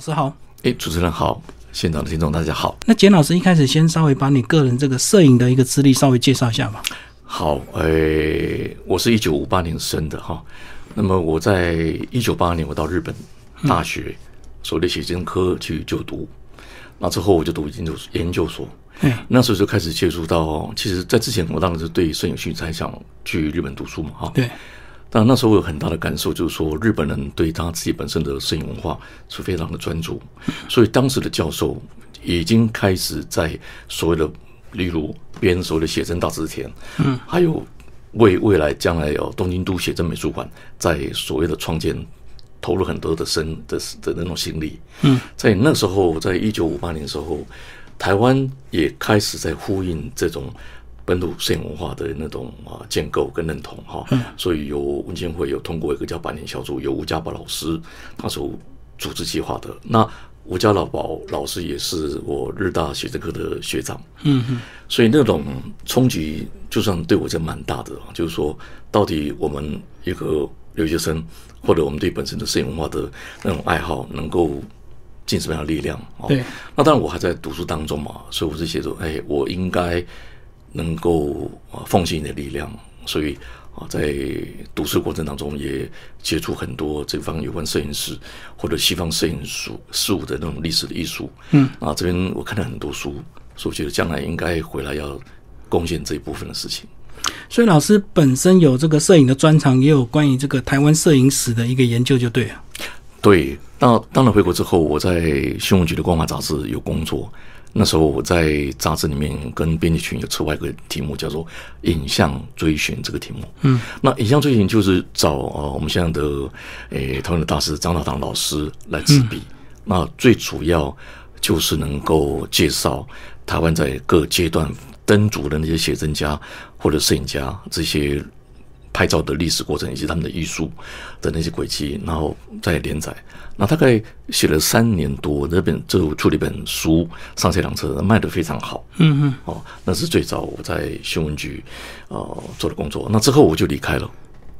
老师好，哎，主持人好，现场的听众大家好。那简老师一开始先稍微把你个人这个摄影的一个资历稍微介绍一下吧。好，哎，我是一九五八年生的哈。那么我在一九八二年我到日本大学所谓的写真科去就读，那之后我就读研究研究所。嗯，那时候就开始接触到，其实，在之前我当时是对摄影兴趣才想去日本读书嘛哈。对。但那时候我有很大的感受，就是说日本人对他自己本身的摄影文化是非常的专注，所以当时的教授已经开始在所谓的，例如编所谓的写真大字田，嗯，还有为未来将来有东京都写真美术馆在所谓的创建投入很多的深的的那种心力，嗯，在那时候，在一九五八年的时候，台湾也开始在呼应这种。本土摄影文化的那种啊建构跟认同哈，所以有文建会有通过一个叫百年小组，有吴家宝老师他所组织计划的。那吴家老宝老师也是我日大写真科的学长，嗯嗯，所以那种冲击就算对我这蛮大的，就是说到底我们一个留学生或者我们对本身的摄影文化的那种爱好能够尽什么样的力量？对，那当然我还在读书当中嘛，所以我是写作，哎，我应该。能够啊奉献你的力量，所以啊在读书过程当中也接触很多这方有关摄影师或者西方摄影术事物的那种历史的艺术。嗯，啊这边我看了很多书，所以我觉得将来应该回来要贡献这一部分的事情。所以老师本身有这个摄影的专长，也有关于这个台湾摄影史的一个研究，就对了。对，那当然回国之后，我在新闻局的光华杂志有工作。那时候我在杂志里面跟编辑群有出外一个题目，叫做“影像追寻”这个题目。嗯，那影像追寻就是找呃我们现在的诶台湾的大师张大堂老师来执笔。那最主要就是能够介绍台湾在各阶段登组的那些写真家或者摄影家这些。拍照的历史过程以及他们的艺术的那些轨迹，然后再连载。那大概写了三年多，那本就出了一本书，上下两册，卖的非常好。嗯嗯，哦，那是最早我在新闻局呃做的工作。那之后我就离开了，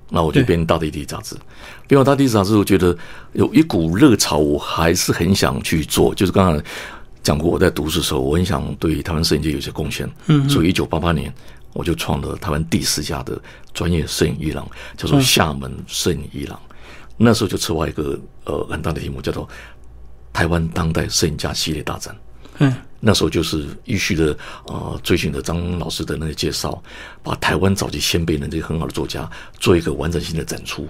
那我就编《大地地》杂志。编完《大地地》杂志，我觉得有一股热潮，我还是很想去做。就是刚才讲过，我在读书的时候，我很想对台湾摄影界有些贡献。嗯，所以一九八八年。我就创了台湾第四家的专业摄影伊朗，叫做厦门摄影伊朗。那时候就策划一个呃很大的题目，叫做台湾当代摄影家系列大展。嗯，那时候就是依序的呃追寻的张老师的那个介绍，把台湾早期先辈的这个很好的作家做一个完整性的展出。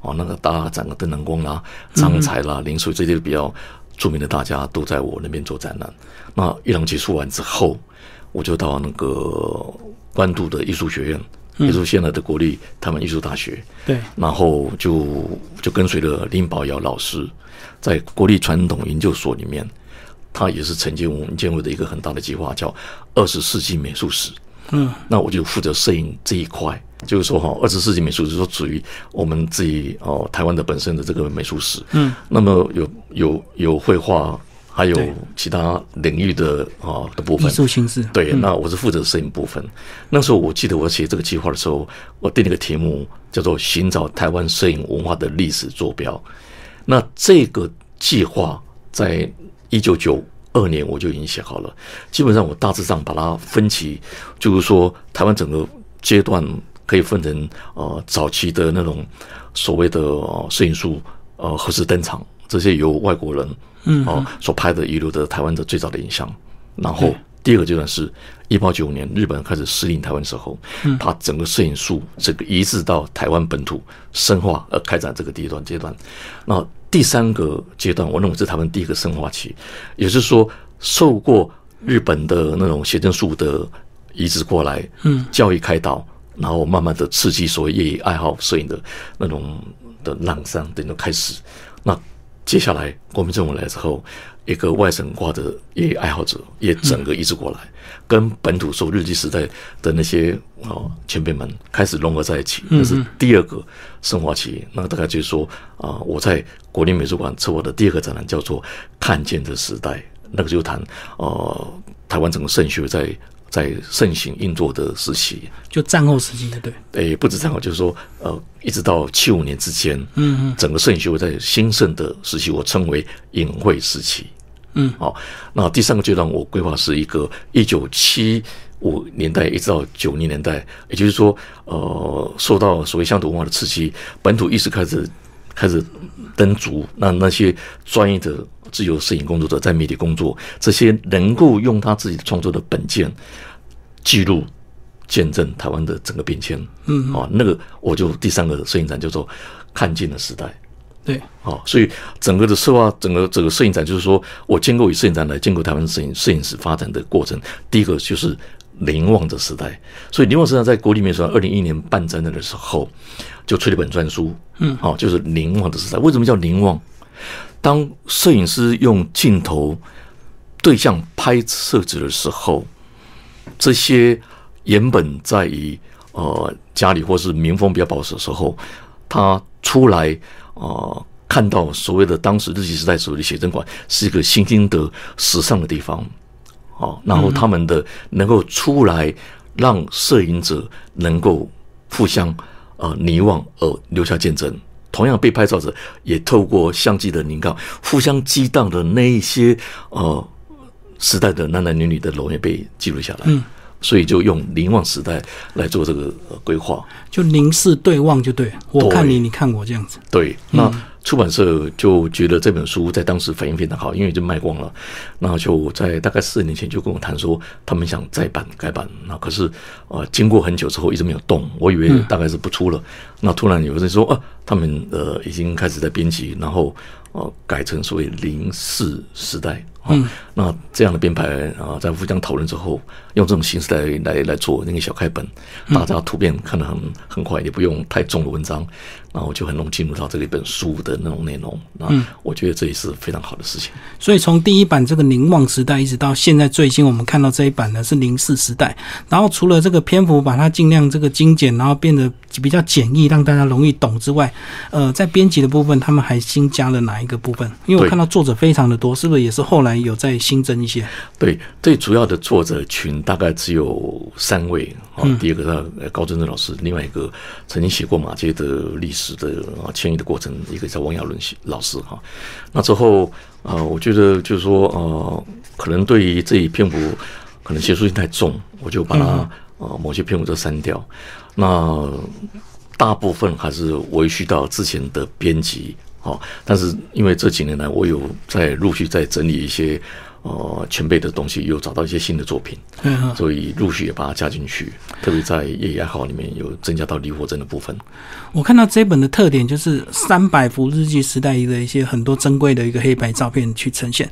哦，那个大展个邓南光啦、张才啦、林水这些比较著名的大家都在我那边做展览。那伊朗结束完之后，我就到那个。关渡的艺术学院，也就是现在的国立台湾艺术大学。对，然后就就跟随了林宝尧老师，在国立传统研究所里面，他也是承接我们建会的一个很大的计划，叫二十世纪美术史。嗯，那我就负责摄影这一块，就是说哈，二十世纪美术史说属于我们自己哦，台湾的本身的这个美术史。嗯，那么有有有绘画。还有其他领域的啊的部分，艺术形式。对，那我是负责摄影部分。那时候我记得我写这个计划的时候，我定了个题目叫做“寻找台湾摄影文化的历史坐标”。那这个计划在一九九二年我就已经写好了。基本上我大致上把它分期，就是说台湾整个阶段可以分成呃早期的那种所谓的摄影术呃何时登场，这些由外国人。嗯，哦，所拍的遗留的台湾的最早的影像，然后第二个阶段是一八九五年日本开始适应台湾时候，嗯，它整个摄影术这个移植到台湾本土深化而开展这个第一段阶段。那第三个阶段，我认为是台湾第一个深化期，也就是说受过日本的那种写真术的移植过来，嗯，教育开导，然后慢慢的刺激所谓业余爱好摄影的那种的浪上等种开始，那。接下来，国民政府来之后，一个外省挂的业余爱好者也整个移植过来，跟本土受日记时代的那些哦前辈们开始融合在一起。那是第二个升华期。那大概就是说啊，我在国立美术馆策划的第二个展览叫做《看见的时代》，那个就谈呃台湾整个摄影学在在盛行运作的时期，就战后时期的对，诶，不止战后，就是说，呃，一直到七五年之间，嗯嗯，整个摄影协会在兴盛的时期，我称为隐晦时期，嗯，好，那第三个阶段我规划是一个一九七五年代一直到九零年代，也就是说，呃，受到所谓乡土文化的刺激，本土意识开始开始登足，那那些专业的自由摄影工作者在媒体工作，这些能够用他自己创作的本件记录、见证台湾的整个变迁，嗯，哦，那个我就第三个摄影展叫做看见的时代。对，哦，所以整个的策划，整个整个摄影展，就是说我建构以摄影展来建构台湾摄影摄影史发展的过程。第一个就是凝望的时代，所以凝望时代在国立美术馆二零一一年办展览的时候，就出了一本专书，嗯，好，就是凝望的时代。为什么叫凝望？当摄影师用镜头对象拍摄者的时候，这些原本在于呃家里或是民风比较保守的时候，他出来。哦，看到所谓的当时日记时代所谓的写真馆是一个新兴的时尚的地方，哦，然后他们的能够出来让摄影者能够互相呃凝望而留下见证，同样被拍照者也透过相机的凝望，互相激荡的那一些呃时代的男男女女的容也被记录下来。嗯。所以就用凝望时代来做这个规划，就凝视对望就对，我看你，你看我这样子。对，那出版社就觉得这本书在当时反应非常好，因为就卖光了，那就在大概四年前就跟我谈说，他们想再版改版。那可是呃，经过很久之后一直没有动，我以为大概是不出了。那突然有人说啊，他们呃已经开始在编辑，然后呃改成所谓零四时代。嗯，那这样的编排啊，在互相讨论之后，用这种形式来来来做那个小开本，大家图片看得很很快，也不用太重的文章，然后就很容易进入到这一本书的那种内容。那我觉得这也是非常好的事情。所以从第一版这个凝望时代，一直到现在最新我们看到这一版呢是零四时代。然后除了这个篇幅把它尽量这个精简，然后变得比较简易，让大家容易懂之外，呃，在编辑的部分，他们还新加了哪一个部分？因为我看到作者非常的多，是不是也是后来？有在新增一些，对，最主要的作者群大概只有三位啊。第一个是高真正老师，另外一个曾经写过马街的历史的啊迁移的过程，一个叫王亚伦老师哈。那之后啊，我觉得就是说呃，可能对于这一篇幅可能学术性太重，我就把它呃某些篇幅都删掉。那大部分还是维续到之前的编辑。哦，但是因为这几年来，我有在陆续在整理一些呃前辈的东西，又找到一些新的作品，所以陆续也把它加进去。特别在夜夜号里面有增加到李火珍的部分。我看到这本的特点就是三百幅日记时代的一些很多珍贵的一个黑白照片去呈现。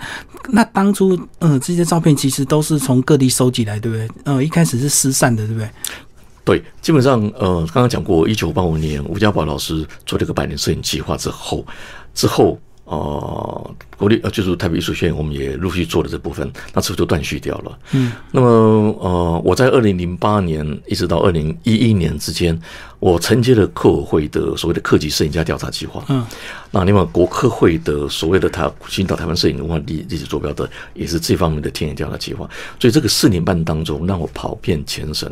那当初呃这些照片其实都是从各地收集来，对不对？呃，一开始是失散的，对不对？对，基本上，呃，刚刚讲过，一九八五年吴家宝老师做这个百年摄影计划之后，之后，呃，国立呃就是台北艺术学院，我们也陆续做了这部分，那之后就断续掉了。嗯，那么，呃，我在二零零八年一直到二零一一年之间，我承接了客委会的所谓的客籍摄影家调查计划。嗯，那另外国科会的所谓的他寻找台湾摄影文化历历史坐标的，也是这方面的田野调查计划。所以这个四年半当中，让我跑遍全省。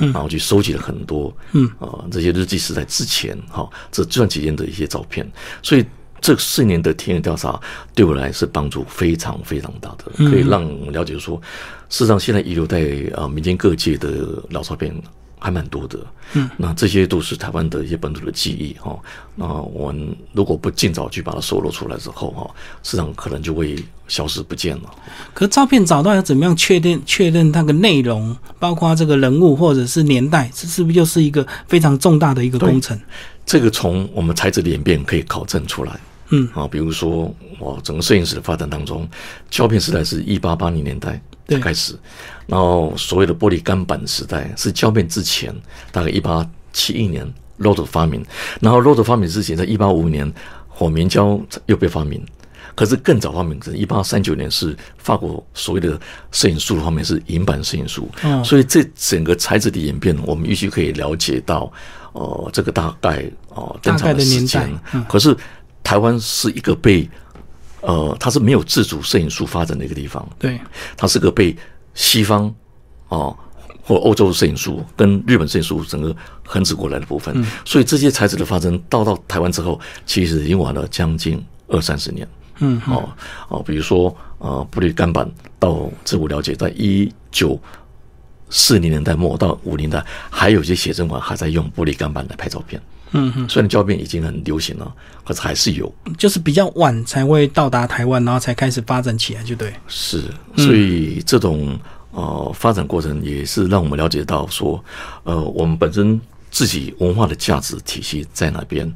然后去收集了很多，嗯啊，这些日记是在之前哈这这段期间的一些照片，所以这四年的田野调查对我来是帮助非常非常大的，可以让了解说，事实上现在遗留在啊民间各界的老照片。还蛮多的，嗯，那这些都是台湾的一些本土的记忆哈。那我们如果不尽早去把它收录出来之后哈，市场可能就会消失不见了。可照片找到要怎么样确定确认它的内容，包括这个人物或者是年代，这是不是又是一个非常重大的一个工程？这个从我们材质的演变可以考证出来。嗯。啊，比如说我整个摄影史的发展当中，胶片时代是一八八零年代。开始，然后所谓的玻璃钢板时代是胶片之前，大概一八七一年 r o d 发明，然后 r o d 发明之前，在一八五五年火棉胶又被发明，可是更早发明是一八三九年是法国所谓的摄影术方面是银版摄影术，所以这整个材质的演变，我们预期可以了解到，呃，这个大概哦登场的时间。可是台湾是一个被。呃，它是没有自主摄影术发展的一个地方。对，它是个被西方哦，或欧洲摄影术跟日本摄影术整个横指过来的部分，所以这些材质的发生到到台湾之后，其实已经晚了将近二三十年。嗯，哦哦，比如说呃，布里干板，到自我了解，在一九四零年代末到五零年代，还有一些写真馆还在用玻璃钢板来拍照片。嗯哼，虽然胶片已经很流行了，可是还是有。就是比较晚才会到达台湾，然后才开始发展起来，就对。是，所以这种呃发展过程也是让我们了解到说，呃，我们本身自己文化的价值体系在哪边，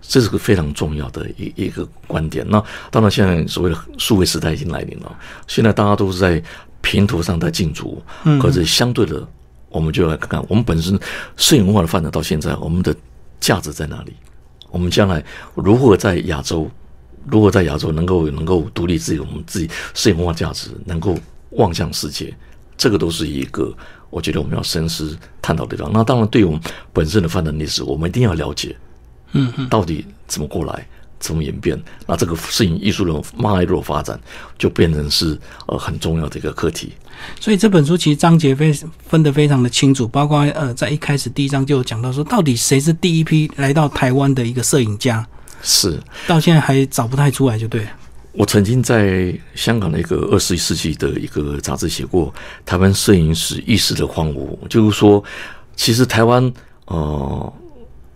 这是个非常重要的一一个观点。那当然，现在所谓的数位时代已经来临了，现在大家都是在平图上在竞逐，可是相对的，我们就来看看我们本身摄影文化的发展到现在，我们的价值在哪里？我们将来如何在亚洲，如何在亚洲能够能够独立自己，我们自己摄影文化价值能够望向世界，这个都是一个我觉得我们要深思探讨的地方。那当然，对于我们本身的发展历史，我们一定要了解，嗯嗯，到底怎么过来，怎么演变。那这个摄影艺术的脉络发展，就变成是呃很重要的一个课题。所以这本书其实章节非分得非常的清楚，包括呃，在一开始第一章就有讲到说，到底谁是第一批来到台湾的一个摄影家，是到现在还找不太出来，就对。我曾经在香港的一个二十一世纪的一个杂志写过台湾摄影史意识的荒芜，就是说，其实台湾呃，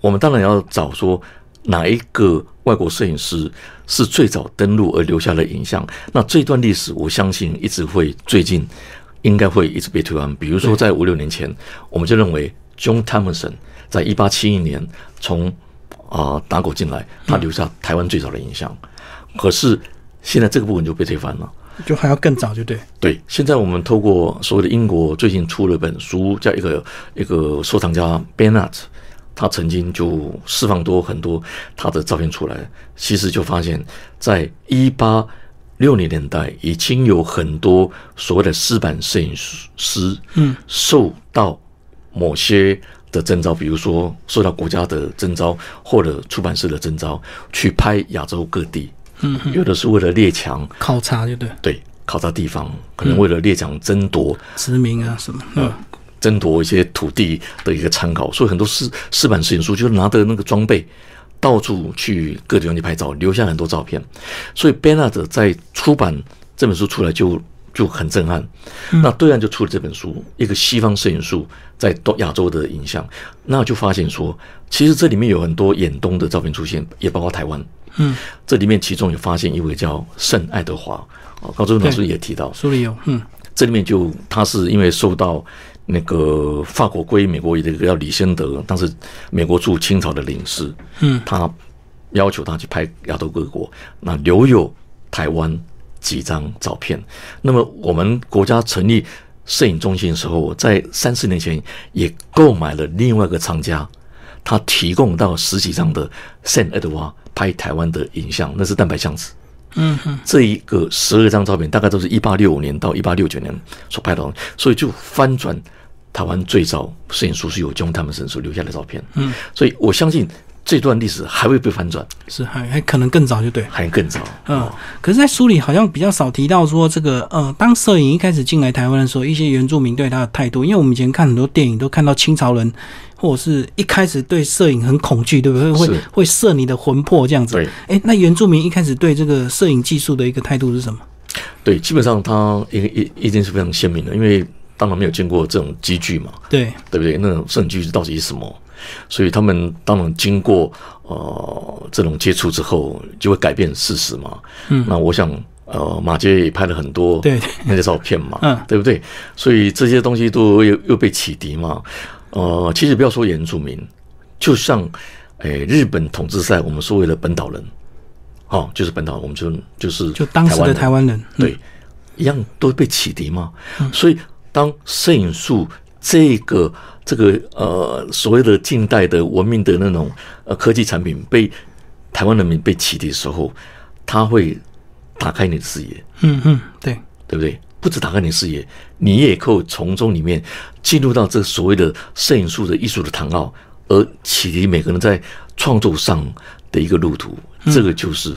我们当然要找说哪一个外国摄影师是最早登陆而留下了影像，那这段历史我相信一直会最近应该会一直被推翻。比如说在五六年前，我们就认为 John Thompson 在一八七一年从啊打狗进来，他留下台湾最早的影像，可是现在这个部分就被推翻了。就还要更早，就对。对，现在我们透过所谓的英国最近出了本书，叫一个一个收藏家 Bennett，他曾经就释放多很多他的照片出来，其实就发现，在一八六零年代已经有很多所谓的湿版摄影师，嗯，受到某些的征召，比如说受到国家的征召或者出版社的征召，去拍亚洲各地。嗯，有的是为了列强考察，就对。对，考察地方，可能为了列强争夺殖民啊什么，嗯，争夺一些土地的一个参考，所以很多四四版摄影书就拿着那个装备，到处去各地方去拍照，留下很多照片。所以 Bernard 在出版这本书出来就就很震撼。那对岸就出了这本书，一个西方摄影术在东亚洲的影像，那就发现说，其实这里面有很多远东的照片出现，也包括台湾。嗯，这里面其中有发现一位叫圣爱德华，哦，高中老师也提到，书里有，嗯，这里面就他是因为受到那个法国归美国的一个叫李先德，当时美国驻清朝的领事，嗯，他要求他去拍亚洲各国，那留有台湾几张照片。那么我们国家成立摄影中心的时候，在三四年前也购买了另外一个厂家，他提供到十几张的圣爱德华。拍台湾的影像，那是蛋白相纸。这一个十二张照片，大概都是一八六五年到一八六九年所拍的，所以就翻转台湾最早摄影术是有将他们身所留下的照片。嗯，所以我相信这段历史还会被翻转，是还还可能更早，就对，还更早。嗯，可是，在书里好像比较少提到说这个，呃，当摄影一开始进来台湾的时候，一些原住民对他的态度，因为我们以前看很多电影都看到清朝人。或者是一开始对摄影很恐惧，对不对？会会摄你的魂魄这样子。对，哎，那原住民一开始对这个摄影技术的一个态度是什么？对，基本上他一一一定是非常鲜明的，因为当然没有见过这种机具嘛。对，对不对？那种摄影机具到底是什么？所以他们当然经过呃这种接触之后，就会改变事实嘛。嗯，那我想呃马杰也拍了很多对那些照片嘛，嗯，对不对？所以这些东西都又又被启迪嘛。呃，其实不要说原住民，就像，诶，日本统治赛，我们所谓的本岛人，哦，就是本岛，我们就就是就当时的台湾人，对，一样都被启迪嘛。所以，当摄影术这个这个呃所谓的近代的文明的那种呃科技产品被台湾人民被启迪的时候，他会打开你的视野。嗯嗯，对，对不对？不止打开你视野，你也可以从中里面进入到这所谓的摄影术的艺术的谈奥，而启迪每个人在创作上的一个路途。这个就是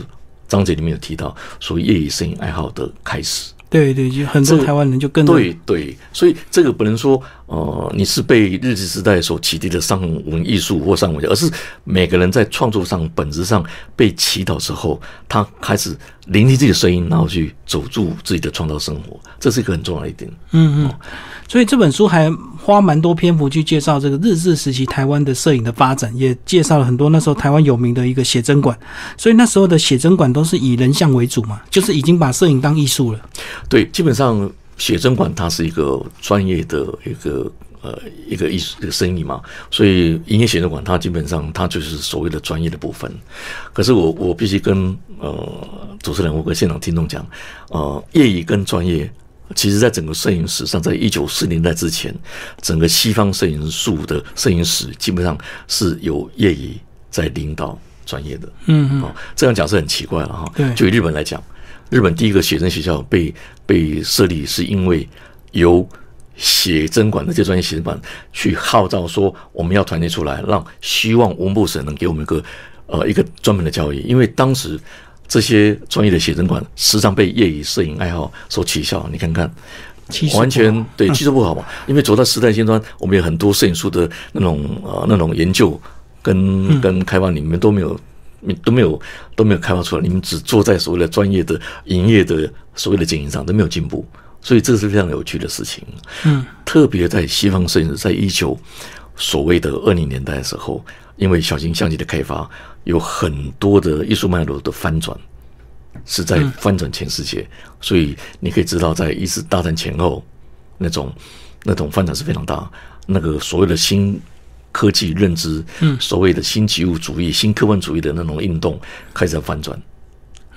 章节里面有提到所谓业余摄影爱好的开始。对对，就很多台湾人就跟对对，所以这个不能说呃你是被日治时代所启迪的上文艺术或上文，而是每个人在创作上本质上被祈祷之后，他开始聆听自己的声音，然后去走入自己的创造生活，这是一个很重要的一点。嗯嗯，所以这本书还花蛮多篇幅去介绍这个日治时期台湾的摄影的发展，也介绍了很多那时候台湾有名的一个写真馆。所以那时候的写真馆都是以人像为主嘛，就是已经把摄影当艺术了。对，基本上写真馆它是一个专业的一个呃一个艺术一个生意嘛，所以营业写真馆它基本上它就是所谓的专业的部分。可是我我必须跟呃主持人我跟现场听众讲，呃，业余跟专业，其实在整个摄影史上，在一九四年代之前，整个西方摄影术的摄影史基本上是由业余在领导专业的。嗯嗯，哦，这样讲是很奇怪了哈。对就以日本来讲，日本第一个写真学校被被设立，是因为由写真馆那些专业写真馆去号召说，我们要团结出来，让希望文部省能给我们一个呃一个专门的教育，因为当时这些专业的写真馆时常被业余摄影爱好所取笑。你看看。完全对技术不好嘛，因为走到时代尖端，我们有很多摄影术的那种呃那种研究跟跟开发，你们都没有你都没有都没有开发出来，你们只坐在所谓的专业的营业的所谓的经营上都没有进步，所以这是非常有趣的事情。嗯，特别在西方摄影师在一九所谓的二零年代的时候，因为小型相机的开发，有很多的艺术脉络的翻转。是在翻转全世界，所以你可以知道，在一次大战前后，那种那种翻转是非常大。那个所谓的新科技认知，嗯，所谓的新极物主义、新科幻主义的那种运动开始在翻转。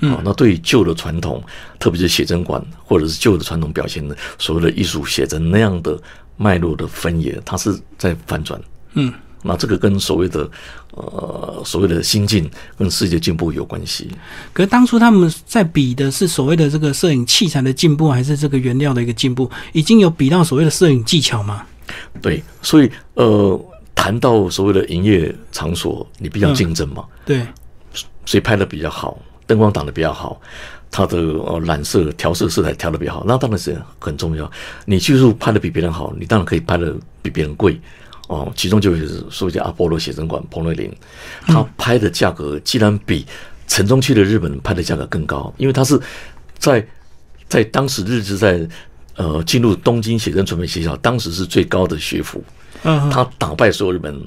啊，那对于旧的传统，特别是写真馆或者是旧的传统表现的所谓的艺术写真那样的脉络的分野，它是在翻转。嗯，那这个跟所谓的呃所谓的新进跟世界进步有关系。可是当初他们在比的是所谓的这个摄影器材的进步，还是这个原料的一个进步？已经有比到所谓的摄影技巧吗？对，所以呃，谈到所谓的营业场所，你必须要竞争嘛，对，谁拍的比较好，灯光打的比较好，它的呃染色调色色彩调的比较好，那当然是很重要。你技术拍的比别人好，你当然可以拍的比别人贵哦。其中就有所谓的阿波罗写真馆彭瑞林，他拍的价格竟然比城中区的日本拍的价格更高，因为他是在在当时日治在呃进入东京写真传媒学校，当时是最高的学府，嗯，他打败所有日本人，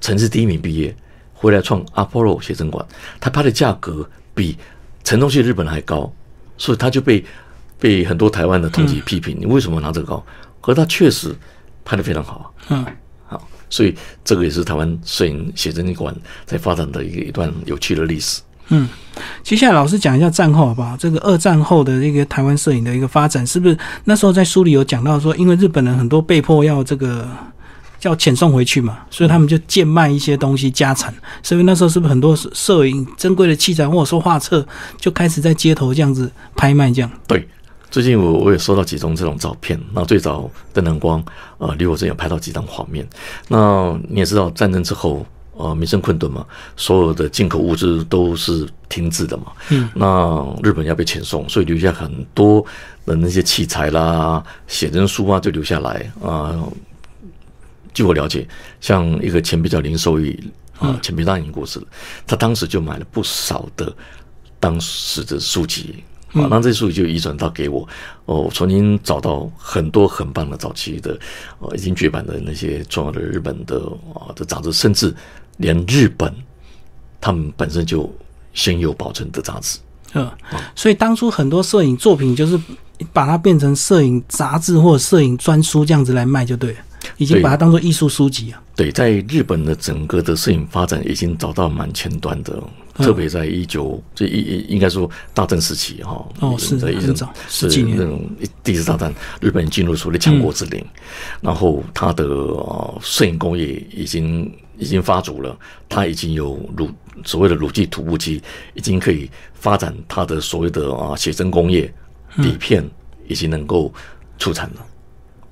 城市第一名毕业，回来创阿波罗写真馆，他拍的价格比城中区日本人还高，所以他就被被很多台湾的同级批评，你为什么拿这个高？可是他确实拍的非常好，嗯，好，所以这个也是台湾摄影写真馆在发展的一个一段有趣的历史。嗯，接下来老师讲一下战后好不好？这个二战后的这个台湾摄影的一个发展，是不是那时候在书里有讲到说，因为日本人很多被迫要这个要遣送回去嘛，所以他们就贱卖一些东西家产，所以那时候是不是很多摄影珍贵的器材或者说画册就开始在街头这样子拍卖这样？对，最近我我也收到几张这种照片。那最早邓南光呃离我这有拍到几张画面。那你也知道战争之后。呃，民生困顿嘛，所有的进口物资都是停滞的嘛。嗯，那日本要被遣送，所以留下很多的那些器材啦、写真书啊，就留下来啊。据我了解，像一个前辈叫林守义啊，前辈当年过世了，他当时就买了不少的当时的书籍。啊，那这书就移转到给我，哦，我重新找到很多很棒的早期的，呃，已经绝版的那些重要的日本的啊的杂志，甚至连日本他们本身就先有保存的杂志。嗯，所以当初很多摄影作品就是把它变成摄影杂志或者摄影专书这样子来卖，就对了，已经把它当做艺术书籍啊。对，在日本的整个的摄影发展已经找到蛮前端的。特别在一九这一应该说大战时期哈，哦是在很早是那种第一次大战，日本进入所谓的强国之林，然后它的摄影工业已经已经发足了，它已经有乳所谓的乳机土布机，已经可以发展它的所谓的啊写真工业，底片已经能够出产了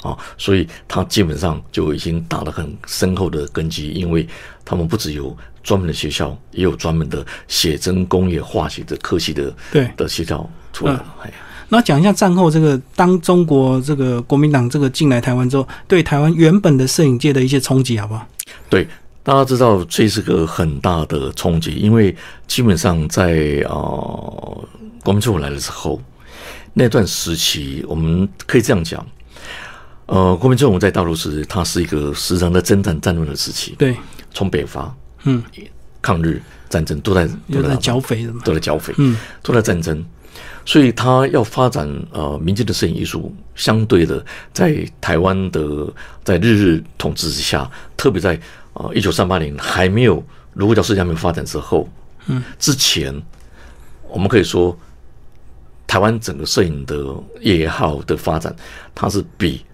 啊，所以他基本上就已经打了很深厚的根基，因为他们不只有。专门的学校也有专门的写真工业化学的科系的对的学校出来了。哎，那讲一下战后这个，当中国这个国民党这个进来台湾之后，对台湾原本的摄影界的一些冲击，好不好？对，大家知道这是个很大的冲击，因为基本上在呃国民政府来了之后，那段时期我们可以这样讲，呃，国民政府在大陆时，它是一个时常的征战战乱的时期，对，从北伐，嗯，抗日战争都在都在剿匪的嘛，都在剿匪，嗯，都在战争。所以他要发展呃民间的摄影艺术，相对的在台湾的在日日统治之下，特别在呃一九三八年还没有如果叫世界还没有发展之后，嗯，之前我们可以说台湾整个摄影的业好的发展，它是比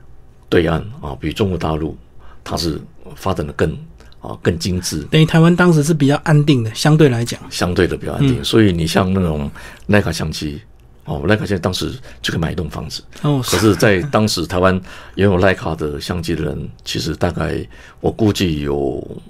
对岸啊，比中国大陆，它是发展的更啊更精致。等于台湾当时是比较安定的，相对来讲，相对的比较安定。所以你像那种徕卡相机。哦，徕卡现在当时就可以买一栋房子。哦，可是，在当时台湾拥有徕卡的相机的人，其实大概我估计有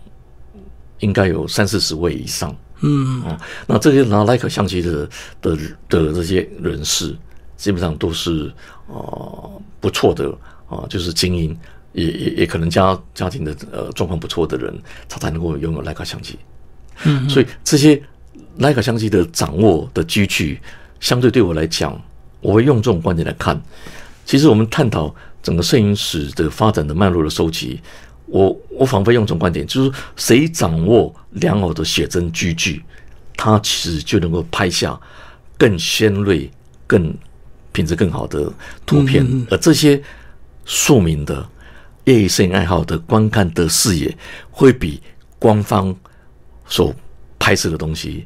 应该有三四十位以上。嗯，哦，那这些拿徕卡相机的的的这些人士，基本上都是呃不错的啊，就是精英，也也也可能家家庭的呃状况不错的人，他才能够拥有徕卡相机。嗯，所以这些徕卡相机的掌握的机具。相对对我来讲，我会用这种观点来看。其实我们探讨整个摄影史的发展的脉络的收集，我我仿佛用这种观点，就是谁掌握良好的写真机具，他其实就能够拍下更鲜锐、更品质更好的图片。而这些庶民的业余摄影爱好的观看的视野，会比官方所拍摄的东西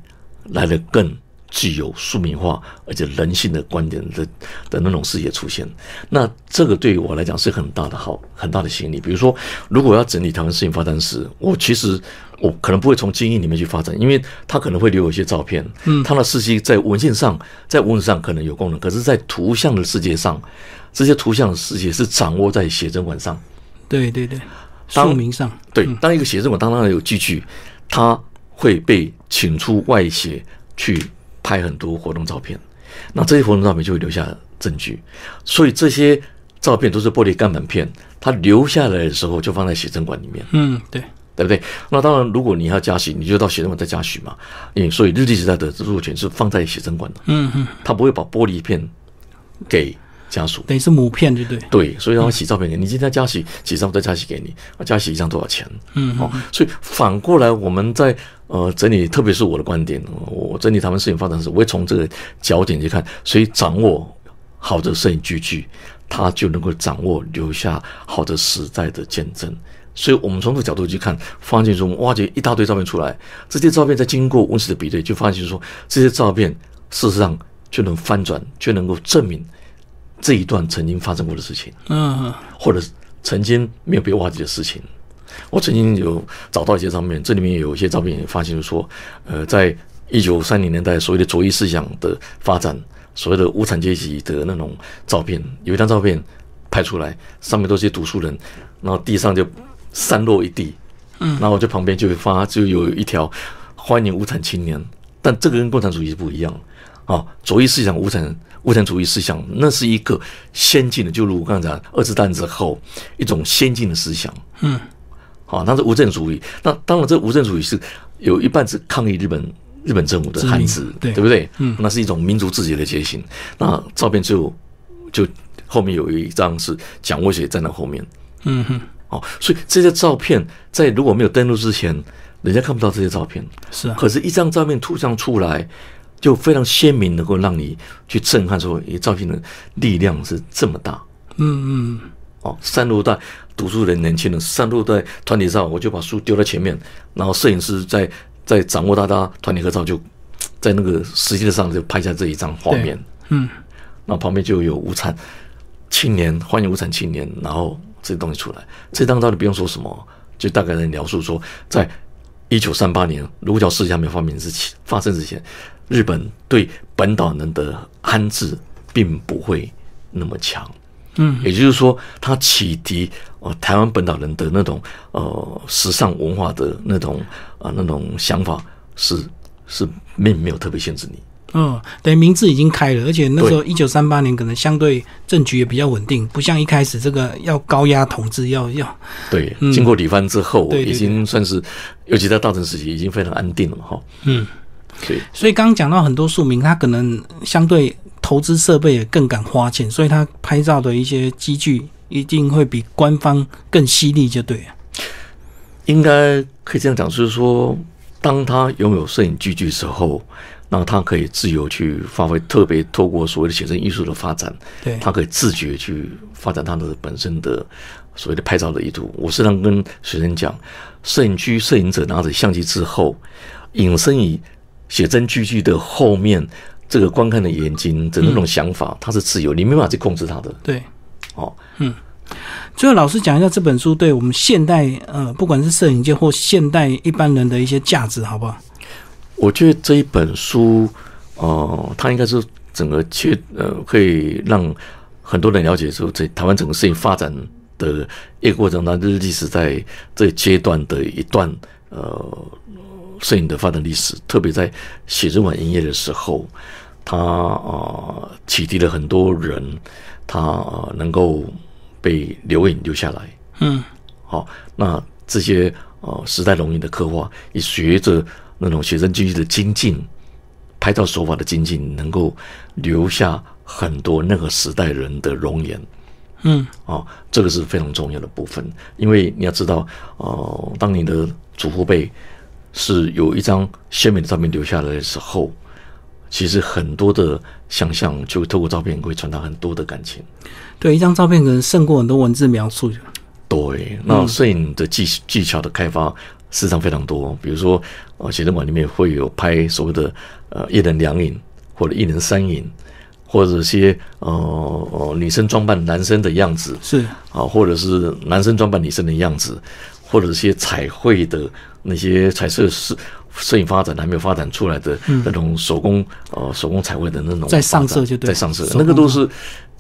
来的更。具有庶民化而且人性的观点的的那种视野出现，那这个对于我来讲是很大的好很大的吸引力。比如说，如果要整理台湾事情发展史，我其实我可能不会从经验里面去发展，因为他可能会留有一些照片，嗯，它的事迹在文献上在文字上可能有功能，可是，在图像的世界上，这些图像的世界是掌握在写真馆上。对对对，庶民上对，当一个写真馆当然有机具，它会被请出外写去。拍很多活动照片，那这些活动照片就会留下证据，所以这些照片都是玻璃钢板片，它留下来的时候就放在写真馆里面。嗯，对，对不对？那当然，如果你要加许，你就到写真馆再加许嘛。嗯，所以日历时代的著作权是放在写真馆的。嗯嗯，他不会把玻璃片给家属，等于是母片，对不对？对，所以他会洗照片给你，今天加洗几张再加洗给你，加洗一张多少钱？嗯，好，所以反过来我们在。呃，整理特别是我的观点，我整理他们摄影发展史，我会从这个角点去看，所以掌握好的摄影机具，他就能够掌握留下好的时代的见证。所以我们从这个角度去看，发现说挖掘一大堆照片出来，这些照片在经过温室的比对，就发现说这些照片事实上就能翻转，就能够证明这一段曾经发生过的事情，嗯，或者曾经没有被挖掘的事情。我曾经有找到一些照片，这里面有一些照片也发现说，呃，在一九三零年代所谓的左翼思想的发展，所谓的无产阶级的那种照片，有一张照片拍出来，上面都是些读书人，然后地上就散落一地，嗯，然后就旁边就会发就有一条欢迎无产青年，但这个跟共产主义是不一样啊，左翼思想无产无产主义思想那是一个先进的，就如我刚才讲二次大战之后一种先进的思想，嗯。啊，那是无政主义。那当然，这无政主义是有一半是抗议日本日本政府的汉字，对不对？嗯，那是一种民族自己的觉醒。那照片就就后面有一张是蒋渭水站在后面。嗯哼。哦，所以这些照片在如果没有登录之前，人家看不到这些照片。是啊。可是，一张照片突像出来，就非常鲜明，能够让你去震撼，说，诶，照片的力量是这么大。嗯嗯。哦，散落在读书人、年轻人散落在团体上，我就把书丢在前面，然后摄影师在在掌握大家团体合照，就在那个时间上就拍下这一张画面。嗯，那旁边就有无产青年，欢迎无产青年，然后这些东西出来。这张照你不用说什么，就大概能描述说，在一九三八年卢角事件没有发明之前发生之前，日本对本岛人的安置并不会那么强。嗯，也就是说，他启迪呃台湾本岛人的那种呃时尚文化的那种啊那种想法是是并没有特别限制你。嗯，等于名字已经开了，而且那时候一九三八年可能相对政局也比较稳定，不像一开始这个要高压统治，要要对，经过李藩之后，对对对。已经算是，尤其在大正时期，已经非常安定了嘛，哈。嗯，对，所以刚刚讲到很多庶民，他可能相对投资设备也更敢花钱，所以他拍照的一些机具一定会比官方更犀利，就对了。应该可以这样讲，就是说，当他拥有摄影机具的时候，那他可以自由去发挥，特别透过所谓的写真艺术的发展，对，他可以自觉去发展他的本身的所谓的拍照的意图。我时常跟学生讲，摄影机摄影者拿着相机之后，引申以写真机具的后面这个观看的眼睛的那种想法，它是自由，你没办法去控制它的。对，哦，嗯最后老师讲一下这本书对我们现代呃，不管是摄影界或现代一般人的一些价值，好不好？我觉得这一本书，呃，它应该是整个去呃，可以让很多人了解说，在台湾整个摄影发展的一个过程当中，历史在这阶段的一段呃摄影的发展历史，特别在写这本营业的时候，它呃启迪了很多人，他、呃、能够被留影留下来。嗯，好、那这些呃时代容颜的刻画，也随着那种写真机具的精进，拍照手法的精进，能够留下很多那个时代人的容颜。嗯，哦，这个是非常重要的部分，因为你要知道，呃，当你的祖父辈是有一张鲜美的照片留下来的时候，其实很多的想象就透过照片会传达很多的感情。对，一张照片可能胜过很多文字描述。对，那摄影的技技巧的开发事实上非常多，比如说，呃，写真馆里面会有拍所谓的呃一人两影或者一人三影，或者些呃呃女生装扮男生的样子是，啊，或者是男生装扮女生的样子，或者是些彩绘的那些彩色摄摄影发展还没有发展出来的那种手工呃手工彩绘的那种在上色就对在上色那个都是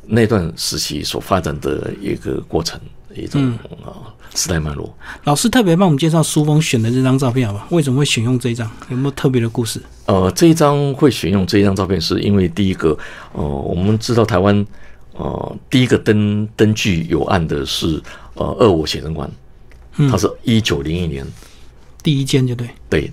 那段时期所发展的一个过程，一种啊、时代脉络。老师特别帮我们介绍书封选的这张照片，好吧？为什么会选用这一张？有没有特别的故事？呃，这一张会选用这一张照片，是因为第一个，呃，我们知道台湾呃第一个登登记有案的是呃二五写真馆，它是一九零一年第一间就对，对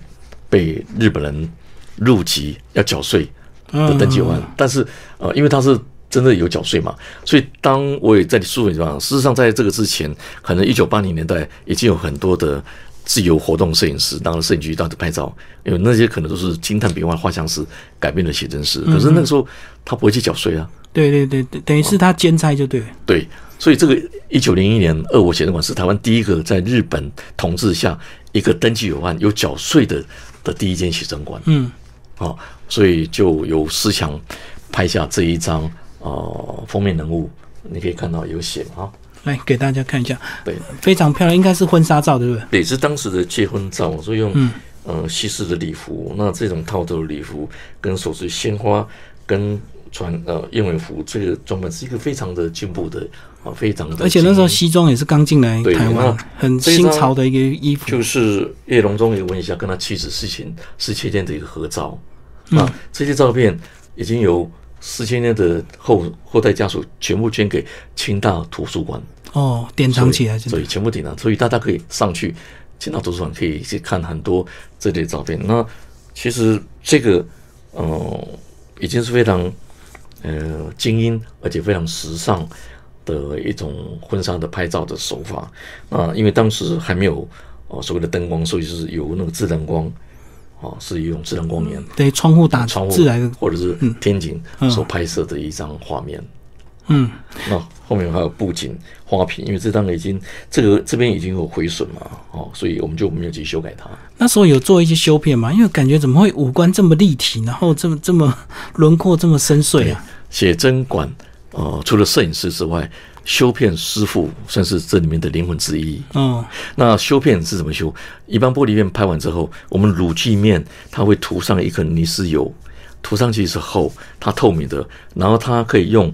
被日本人入籍要缴税的登记有案，但是呃因为他是真的有缴税嘛，所以当我也在书本上，事实上在这个之前，可能一九八零年代已经有很多的自由活动摄影师，当然摄影局当时拍照，因为那些可能都是惊叹笔外画像师改变的写真师，可是那个时候他不会去缴税啊，对对对对，等于是他兼差就对。了。对，所以这个一九零一年二我写真馆是台湾第一个在日本统治下一个登记有案有缴税的的第一间写真馆。嗯，哦，所以就有思想拍下这一张呃封面人物，你可以看到有写啊，来给大家看一下，对，非常漂亮，应该是婚纱照，对不对？也是当时的结婚照，所以用、呃西式的礼服，那这种套头的礼服跟手持鲜花跟穿呃燕尾服，这个装扮是一个非常的进步的啊，非常的，而且那时候西装也是刚进来台湾，很新潮的一个衣服。就是叶龙忠也问一下跟他妻子事情四千天的一个合照，嗯啊，这些照片已经由四千年的后后代家属全部捐给清大图书馆哦，典藏起来，所以全部典藏，所以大家可以上去清大图书馆可以去看很多这类照片。那其实这个呃已经是非常呃精英而且非常时尚的一种婚纱的拍照的手法。啊因为当时还没有呃所谓的灯光，所以是有那个自然光。哦，是一种自然光源，对窗户打窗户自来的，或者是天井所拍摄的一张画面。嗯，那后面还有布景、花瓶，因为这张已经这个这边已经有毁损嘛，哦，所以我们就没有去修改它。那时候有做一些修片嘛，因为感觉怎么会五官这么立体，然后这么这么轮廓这么深邃啊？写真馆，呃，除了摄影师之外，修片师傅算是这里面的灵魂之一。哦，那修片是怎么修？一般玻璃片拍完之后，我们乳剂面它会涂上一颗尼斯油，涂上去之后它透明的，然后它可以用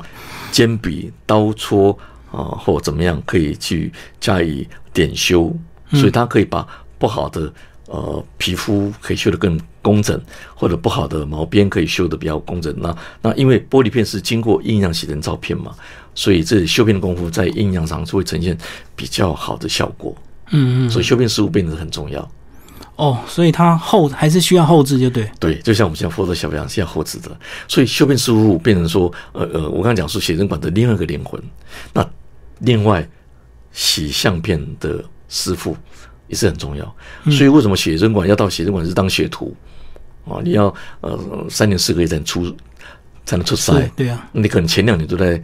尖笔刀戳啊、或怎么样，可以去加以点修，所以它可以把不好的呃皮肤可以修得更工整，或者不好的毛边可以修得比较工整。那那因为玻璃片是经过阴阳洗成照片嘛，所以这修片的功夫在阴阳上是会呈现比较好的效果。嗯嗯，所以修片师傅变得很重要。哦，所以它后还是需要后置，就对。对，就像我们现在 Photoshop 一样是要后置的，所以修片师傅变成说，呃呃，我刚刚讲说写真馆的另外一个灵魂。那另外洗相片的师傅也是很重要。所以为什么写真馆要到写真馆是当学徒啊？你要呃三年四个月才能出才能出塞，对啊，你可能前两年都在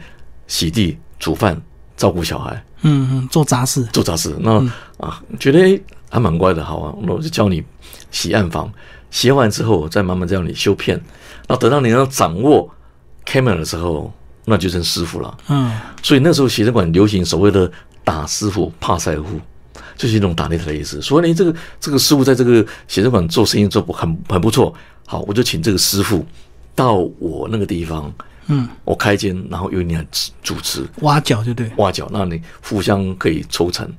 洗地、煮饭、照顾小孩，嗯嗯，做杂事，做杂事。那啊，觉得诶还蛮乖的，好啊，那我就教你洗暗房，洗完之后再慢慢教你修片，然后等到你要掌握 camera 的时候，那就成师傅了。嗯，所以那时候写真馆流行所谓的打师傅怕赛傅，就是一种打擂台的意思。所以你这个这个师傅在这个写真馆做生意做不很很不错，好，我就请这个师傅到我那个地方，嗯，我开间，然后由你来主持挖角，就对，挖角，那你互相可以抽成。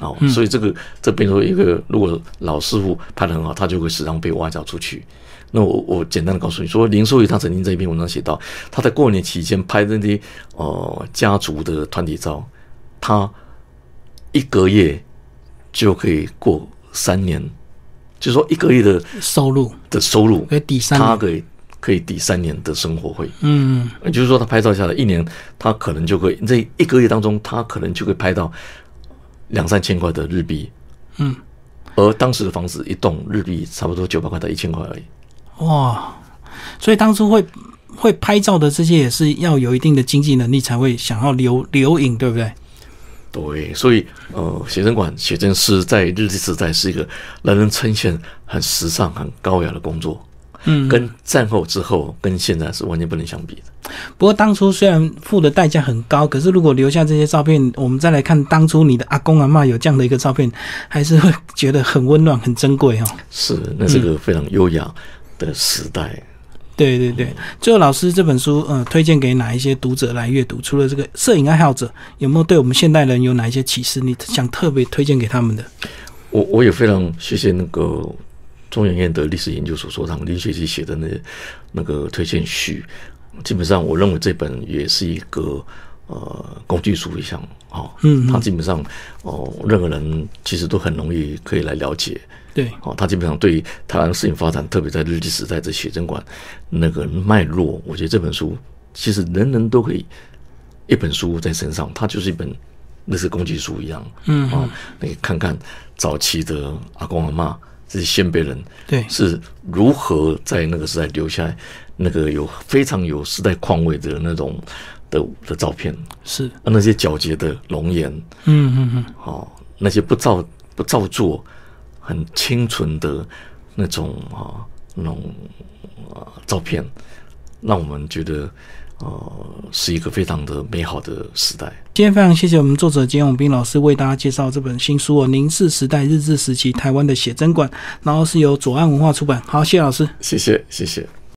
哦，所以这个这变成一个，如果老师傅拍的很好，他就会时常被挖角出去。那我我简单的告诉你说，林淑仪他曾经在一篇文章写到，他在过年期间拍的那些呃家族的团体照，他一个月就可以过三年，就是说一个月的收入的收入可以抵三，他可以可以抵三年的生活费。嗯，也就是说，他拍照下来一年，他可能就可以这一个月当中，他可能就可以拍到。两三千块的日币，嗯，而当时的房子一栋日币差不多九百块到一千块而已。哇，所以当初会会拍照的这些也是要有一定的经济能力才会想要留留影，对不对？对，所以呃，写真馆写真师在日治时代是一个让人称羡很时尚、很高雅的工作。嗯，跟战后之后跟现在是完全不能相比的。不过当初虽然付的代价很高，可是如果留下这些照片，我们再来看当初你的阿公阿妈有这样的一个照片，还是会觉得很温暖、很珍贵哦。是，那是个非常优雅的时代。对对对，最后老师这本书，呃，推荐给哪一些读者来阅读？除了这个摄影爱好者，有没有对我们现代人有哪一些启示？你想特别推荐给他们的？我我也非常谢谢那个。中研院的历史研究所所长林学习写的那那个推荐序，基本上我认为这本也是一个呃工具书一样哦，嗯，它基本上哦任何人其实都很容易可以来了解，对，哦，它基本上对台湾摄影发展，特别在日记时代的写真馆那个脉络，我觉得这本书其实人人都可以一本书在身上，它就是一本类似工具书一样，嗯啊，你看看早期的阿公阿妈。这些先辈人对。是如何在那个时代留下那个有非常有时代况味的那种的的照片？是。啊，那些皎洁的容颜，嗯嗯嗯，哦，那些不造不造作、很清纯的那种啊那种啊照片，让我们觉得呃是一个非常的美好的时代。今天非常谢谢我们作者简永斌老师为大家介绍这本新书哦，《凝视时代日治时期台湾的写真馆》，然后是由左岸文化出版。好，谢谢老师，谢谢谢谢。